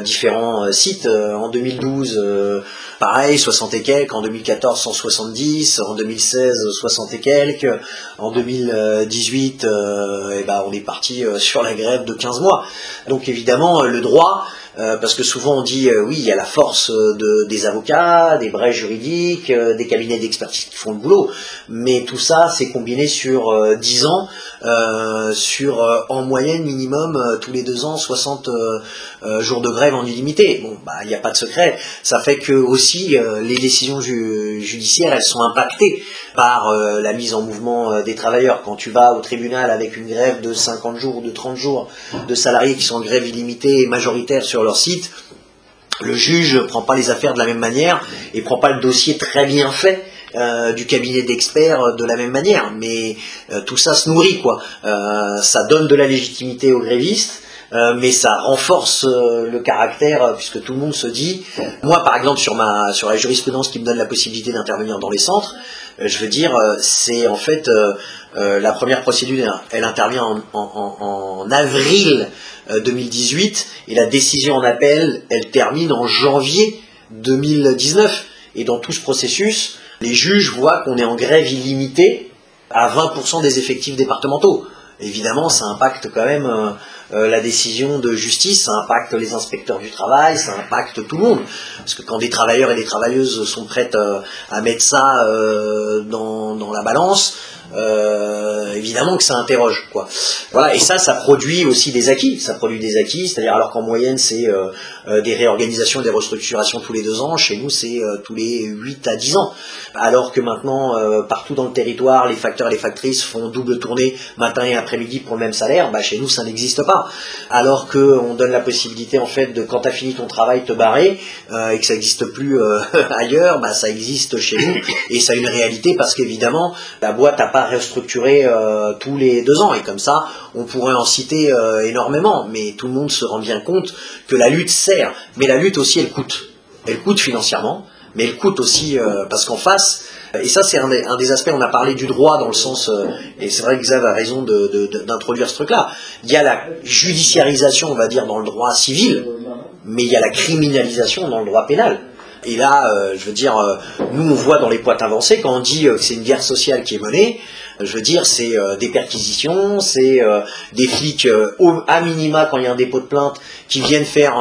différents sites. En 2012, pareil, 60 et quelques, en 2014, 170, en 2016, 60 et quelques, en 2018, eh ben, on est parti sur la grève de 15 mois. Donc évidemment, le droit parce que souvent on dit euh, oui, il y a la force de, des avocats, des brèches juridiques, euh, des cabinets d'expertise qui font le boulot, mais tout ça c'est combiné sur 10 ans, sur en moyenne minimum tous les deux ans 60 jours de grève en illimité. Bon, bah il n'y a pas de secret. Ça fait que aussi les décisions judiciaires elles sont impactées par la mise en mouvement des travailleurs. Quand tu vas au tribunal avec une grève de 50 jours ou de 30 jours de salariés qui sont en grève illimitée et majoritaire sur leur site, le juge ne prend pas les affaires de la même manière et prend pas le dossier très bien fait euh, du cabinet d'experts de la même manière. Mais euh, tout ça se nourrit, quoi. Euh, ça donne de la légitimité aux grévistes. mais ça renforce le caractère puisque tout le monde se dit moi par exemple sur ma sur la jurisprudence qui me donne la possibilité d'intervenir dans les centres je veux dire c'est en fait la première procédure elle intervient en avril 2018 euh, et la décision en appel, elle termine en janvier 2019. Et dans tout ce processus, les juges voient qu'on est en grève illimitée à 20% des effectifs départementaux. Évidemment, ça impacte quand même euh, euh, la décision de justice, ça impacte les inspecteurs du travail, ça impacte tout le monde. Parce que quand des travailleurs et des travailleuses sont prêtes à mettre ça dans, dans, la balance, euh, évidemment que ça interroge. Quoi. Voilà, et ça, ça produit aussi des acquis. Ça produit des acquis, c'est-à-dire alors qu'en moyenne, c'est euh, euh, des réorganisations, des restructurations tous les deux ans, chez nous, c'est tous les 8 à 10 ans. Alors que maintenant, partout dans le territoire, les facteurs et les factrices font double tournée matin et après-midi pour le même salaire, bah, chez nous, ça n'existe pas. Alors qu'on donne la possibilité, en fait, de quand tu as fini ton travail, te barrer, et que ça n'existe plus ailleurs, bah, ça existe chez nous, et ça a une réalité parce qu'évidemment, la boîte n'a pas restructurer euh, tous les deux ans. Et comme ça, on pourrait en citer euh, énormément. Mais tout le monde se rend bien compte que la lutte sert. Mais la lutte aussi, elle coûte. Elle coûte financièrement, mais elle coûte aussi euh, parce qu'en face, et ça c'est un, des aspects, on a parlé du droit dans le sens, et c'est vrai que Xav a raison d'introduire ce truc-là, il y a la judiciarisation, on va dire, dans le droit civil, mais il y a la criminalisation dans le droit pénal. Et là, euh, je veux dire, euh, nous on voit dans les poids avancées, quand on dit euh, que c'est une guerre sociale qui est menée, je veux dire, c'est des perquisitions, c'est des flics à minima quand il y a un dépôt de plainte qui viennent faire,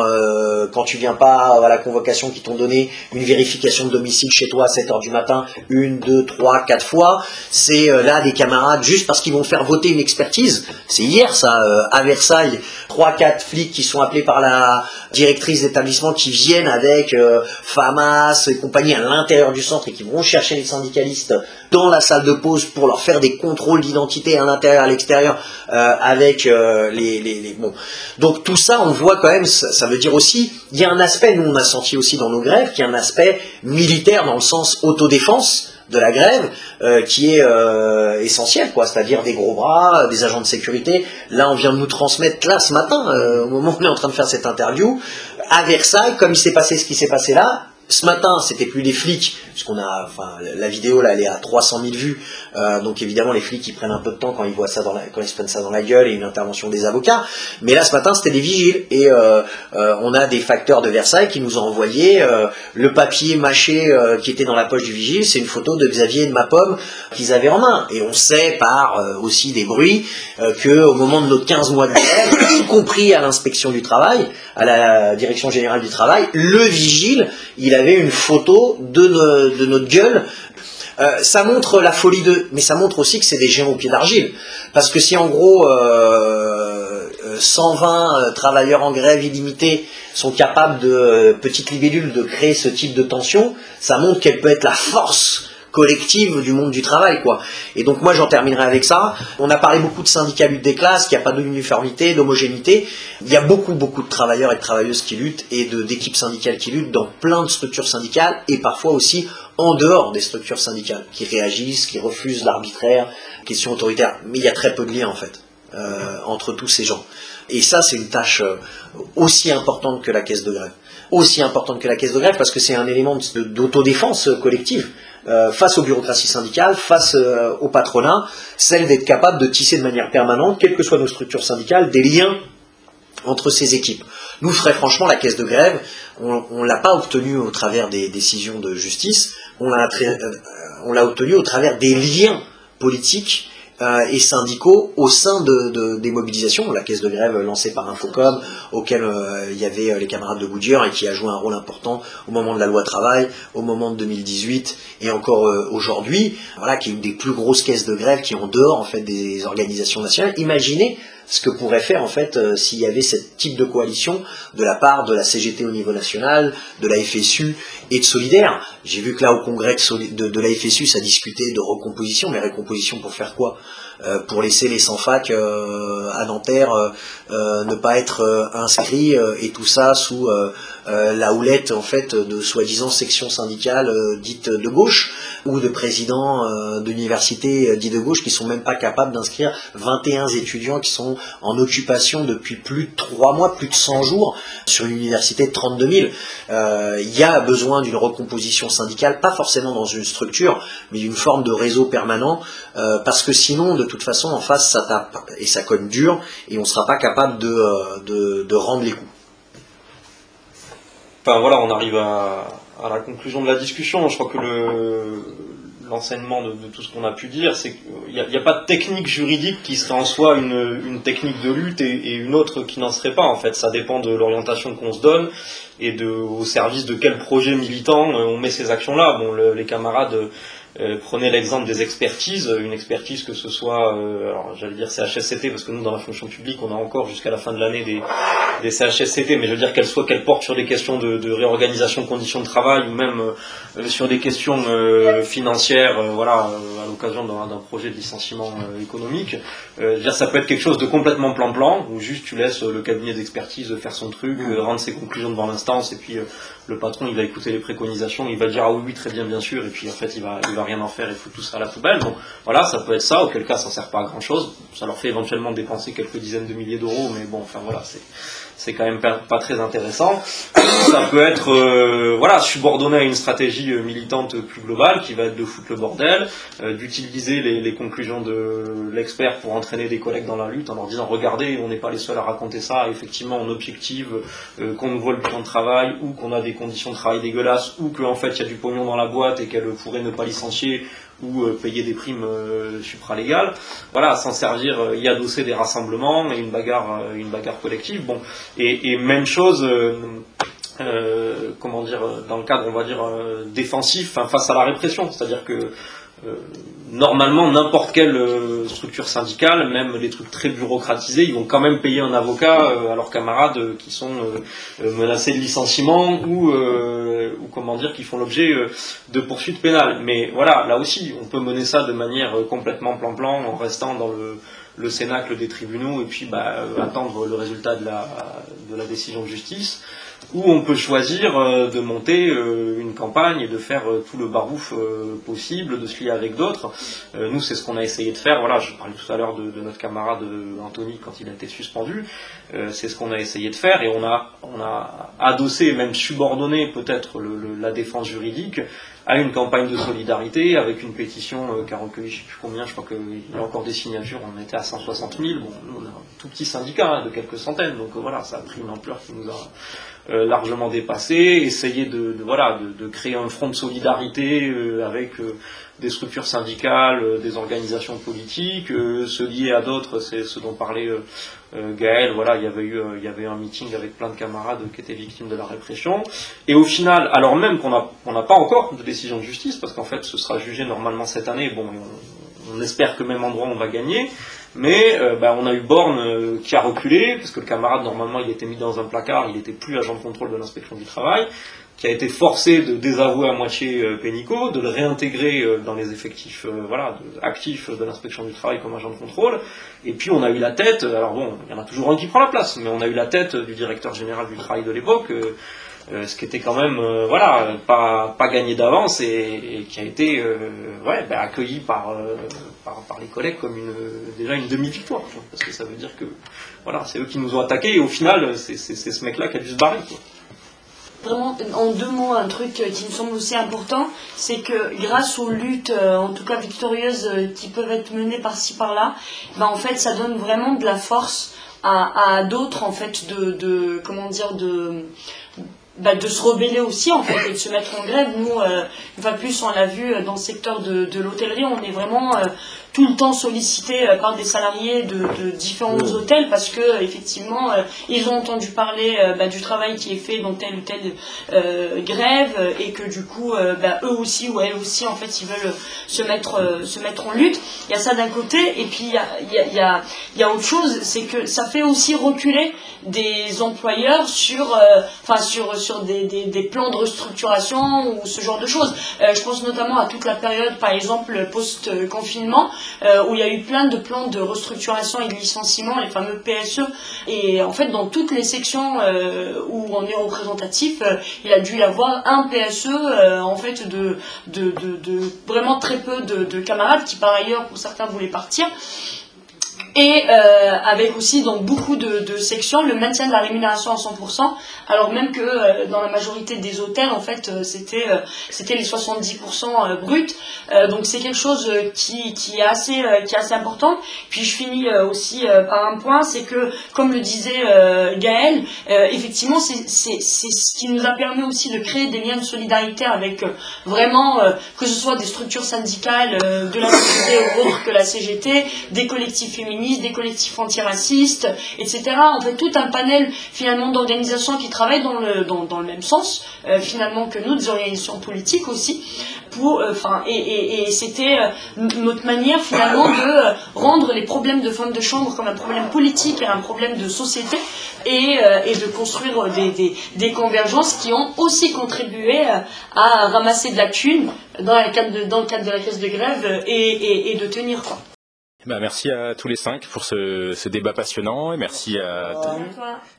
quand tu viens pas à la convocation qui t'ont donné, une vérification de domicile chez toi à 7h du matin, une, deux, trois, quatre fois. C'est là des camarades juste parce qu'ils vont faire voter une expertise. C'est hier ça, à Versailles, trois, quatre flics qui sont appelés par la directrice d'établissement qui viennent avec FAMAS et compagnie à l'intérieur du centre et qui vont chercher les syndicalistes dans la salle de pause pour leur faire des contrôles d'identité à l'intérieur à l'extérieur euh, avec euh, les, bon. Donc tout ça, on voit quand même, ça, veut dire aussi, il y a un aspect, nous on a senti aussi dans nos grèves, qu'il y a un aspect militaire dans le sens autodéfense de la grève euh, qui est euh, essentielle, quoi, c'est-à-dire des gros bras, des agents de sécurité. Là, on vient de nous transmettre là ce matin, au moment où on est en train de faire cette interview, à Versailles, comme il s'est passé ce qui s'est passé là, ce matin, c'était plus des flics, puisqu'on a, enfin, la vidéo là, elle est à 300 000 vues, euh, donc évidemment les flics ils prennent un peu de temps quand ils voient ça dans la, quand ils se prennent ça dans la gueule et une intervention des avocats. Mais là, ce matin, c'était des vigiles et euh, euh, on a des facteurs de Versailles qui nous ont envoyé le papier mâché qui était dans la poche du vigile, c'est une photo de Xavier et de ma pomme qu'ils avaient en main. Et on sait par aussi des bruits que au moment de nos 15 mois de grève, y compris à l'inspection du travail, à la direction générale du travail, le vigile, il avait une photo de, de notre gueule. Euh, ça montre la folie de, mais ça montre aussi que c'est des géants au pied d'argile. Parce que si en gros euh, euh, 120 euh, travailleurs en grève illimitée sont capables de petites libellules de créer ce type de tension, ça montre quelle peut être la force collective du monde du travail quoi. Et donc moi j'en terminerai avec ça. On a parlé beaucoup de syndicats lutte des classes, qu'il n'y a pas d'uniformité, d'homogénéité. Il y a beaucoup beaucoup de travailleurs et de travailleuses qui luttent et d'équipes syndicales qui luttent dans plein de structures syndicales et parfois aussi en dehors des structures syndicales, qui réagissent, qui refusent l'arbitraire, question autoritaire. Mais il y a très peu de liens en fait euh, entre tous ces gens. Et ça c'est une tâche euh, aussi importante que la caisse de grève. Aussi importante que la caisse de grève parce que c'est un élément d'autodéfense collective euh, face aux bureaucraties syndicales, face euh, au patronat, celle d'être capable de tisser de manière permanente, quelles que soient nos structures syndicales, des liens entre ces équipes. Nous, très franchement, la caisse de grève, on ne l'a pas obtenue au travers des décisions de justice, on l'a euh, on l'a obtenue au travers des liens politiques euh, et syndicaux au sein de, de- des mobilisations. La caisse de grève lancée par Infocom, auquel euh, il y avait euh, les camarades de Goodyear et qui a joué un rôle important au moment de la loi travail, au moment de 2018 et encore euh, aujourd'hui, voilà, qui est une des plus grosses caisses de grève qui est en dehors en fait des organisations nationales. Imaginez ce que pourrait faire en fait euh, s'il y avait ce type de coalition de la part de la CGT au niveau national, de la FSU et de Solidaire. J'ai vu que là au congrès de, la FSU ça discutait de recomposition, mais recomposition pour faire quoi? Euh, Pour laisser les sans-fac euh, à Nanterre ne pas être inscrits et tout ça sous la houlette en fait de soi-disant sections syndicales dites de gauche ou de présidents d'universités dits de gauche qui sont même pas capables d'inscrire 21 étudiants qui sont en occupation depuis plus de 3 mois, plus de 100 jours sur une université de 32 000. Euh, Il y a besoin d'une recomposition syndicale, pas forcément dans une structure, mais d'une forme de réseau permanent, euh, parce que sinon, de toute façon, en face, ça tape et ça cogne dur, et on ne sera pas capable de, euh, de, de rendre les coups. Enfin voilà, on arrive à, à la conclusion de la discussion. Je crois que le l'enseignement de, tout ce qu'on a pu dire, c'est qu'il n'y y a pas de technique juridique qui serait en soi une, technique de lutte et, une autre qui n'en serait pas. En fait, ça dépend de l'orientation qu'on se donne et de, au service de quel projet militant euh, on met ces actions-là. Bon, le- les camarades euh, prenaient l'exemple des expertises, une expertise que ce soit, euh, alors j'allais dire CHSCT parce que nous dans la fonction publique on a encore jusqu'à la fin de l'année des, des CHSCT, mais je veux dire qu'elles soient qu'elles portent sur des questions de, de réorganisation de conditions de travail ou même euh, sur des questions financières, voilà, à l'occasion d'un projet de licenciement économique. Je veux dire, ça peut être quelque chose de complètement plan-plan, où juste tu laisses le cabinet d'expertise faire son truc, euh, rendre ses conclusions devant l'instance, et puis le patron il va écouter les préconisations, il va dire ah oui, oui très bien bien sûr, et puis en fait il va, il va rien en faire, il fout tout ça à la poubelle. Donc voilà, ça peut être ça, auquel cas ça sert pas à grand chose, ça leur fait éventuellement dépenser quelques dizaines de milliers d'euros, mais bon, enfin voilà, c'est c'est quand même pas, très intéressant. Ça peut être euh, voilà subordonné à une stratégie euh, militante plus globale qui va être de foutre le bordel, euh, d'utiliser les, les conclusions de l'expert pour entraîner des collègues dans la lutte en leur disant regardez on n'est pas les seuls à raconter ça, effectivement on objective euh, qu'on nous vole le plan de travail ou qu'on a des conditions de travail dégueulasses ou qu'en fait il y a du pognon dans la boîte et qu'elle pourrait ne pas licencier ou euh, payer des primes euh, supralégales. Voilà, s'en servir, euh, y adosser des rassemblements et une bagarre, une bagarre collective. Bon, et, et même chose, euh, comment dire, dans le cadre, on va dire, euh, défensif, enfin, face à la répression. C'est-à-dire que normalement, n'importe quelle euh, structure syndicale, même les trucs très bureaucratisés, ils vont quand même payer un avocat euh, à leurs camarades euh, qui sont euh, euh, menacés de licenciement ou, euh, ou comment dire, qui font l'objet euh, de poursuites pénales. Mais voilà, là aussi, on peut mener ça de manière euh, complètement plan-plan en restant dans le, le cénacle des tribunaux et puis bah, euh, attendre le résultat de la, de la décision de justice. Ou on peut choisir euh, de monter euh, une campagne et de faire euh, tout le barouf possible, de se lier avec d'autres. nous, c'est ce qu'on a essayé de faire. Voilà, je parlais tout à l'heure de, notre camarade Anthony quand il a été suspendu. c'est ce qu'on a essayé de faire et on a, on a adossé, même subordonné peut-être la défense juridique à une campagne de solidarité avec une pétition qui a recueilli je ne sais plus combien, je crois qu'il y a encore des signatures, on était à 160 000. Bon, nous, on a un tout petit syndicat hein, de quelques centaines, donc voilà, ça a pris une ampleur qui nous a euh, largement dépassé, essayer de, voilà, de, créer un front de solidarité euh, avec euh, des structures syndicales, des organisations politiques, se lier à d'autres, c'est ce dont parlait Gaël, voilà, il y avait eu il y avait un meeting avec plein de camarades qui étaient victimes de la répression, et au final, alors même qu'on n'a pas encore de décision de justice, parce qu'en fait ce sera jugé normalement cette année, bon, on, on espère que même endroit on va gagner, mais euh, bah, on a eu Borne euh, qui a reculé, parce que le camarade, normalement, il était mis dans un placard, il n'était plus agent de contrôle de l'inspection du travail, qui a été forcé de désavouer à moitié euh, Pénico, de le réintégrer dans les effectifs voilà, actifs de l'inspection du travail comme agent de contrôle. Et puis on a eu la tête, alors bon, il y en a toujours un qui prend la place, mais on a eu la tête du directeur général du travail de l'époque. ce qui était quand même voilà pas, pas gagné d'avance et, qui a été ouais, bah, accueilli par, par, les collègues comme une, déjà une demi-victoire, parce que ça veut dire que voilà, c'est eux qui nous ont attaqués et au final, c'est ce mec-là qui a dû se barrer. Vraiment, en deux mots, un truc qui me semble aussi important, c'est que grâce aux luttes, euh, en tout cas victorieuses, euh, qui peuvent être menées par-ci par-là, ben en fait, ça donne vraiment de la force à, d'autres, en fait, de, de, comment dire, de bah, de se rebeller aussi en fait et de se mettre en grève. Nous, euh, une fois plus, on l'a vu dans le secteur de, de l'hôtellerie, on est vraiment tout le temps sollicité euh, par des salariés de, différents hôtels parce que effectivement euh, ils ont entendu parler euh, bah, du travail qui est fait dans telle ou telle grève et que du coup bah, eux aussi ou elles aussi en fait ils veulent se mettre se mettre en lutte. Il y a ça d'un côté et puis il y a, y, a, y a, autre chose c'est que ça fait aussi reculer des employeurs sur enfin sur sur des, des, des, plans de restructuration ou ce genre de choses. Je pense notamment à toute la période par exemple post confinement euh, où il y a eu plein de plans de restructuration et de licenciement, les fameux PSE. Et en fait, dans toutes les sections euh, où on est représentatif, euh, il a dû y avoir un PSE en fait de, vraiment très peu de, camarades qui par ailleurs pour certains voulaient partir et euh, avec aussi dans beaucoup de, sections le maintien de la rémunération à 100%, alors même que euh, dans la majorité des hôtels, en fait, euh, c'était c'était les 70% bruts. donc c'est quelque chose qui, qui, est assez, qui est assez important. Puis je finis aussi par un point, c'est que, comme le disait Gaël, effectivement, c'est ce qui nous a permis aussi de créer des liens de solidarité avec vraiment, que ce soit des structures syndicales de la société autres que la CGT, des collectifs féministes, des collectifs antiracistes, etc. En fait, tout un panel finalement d'organisations qui travaillent dans le, dans, le même sens, euh, finalement, que nous, des organisations politiques aussi. Pour, euh, et, et, c'était euh, notre manière finalement de rendre les problèmes de femmes de chambre comme un problème politique et un problème de société et, et de construire des, des, des, convergences qui ont aussi contribué à ramasser de la thune dans, cadre de, dans le cadre de la caisse de grève et, et de tenir quoi. Bah, merci à tous les cinq pour ce, débat passionnant et merci à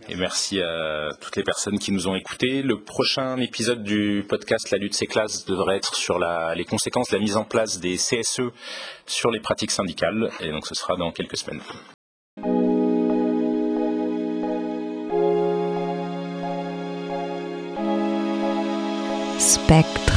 et merci à toutes les personnes qui nous ont écoutés. Le prochain épisode du podcast La lutte c'est classe devrait être sur les conséquences de la mise en place des CSE sur les pratiques syndicales et donc ce sera dans quelques semaines. Spectre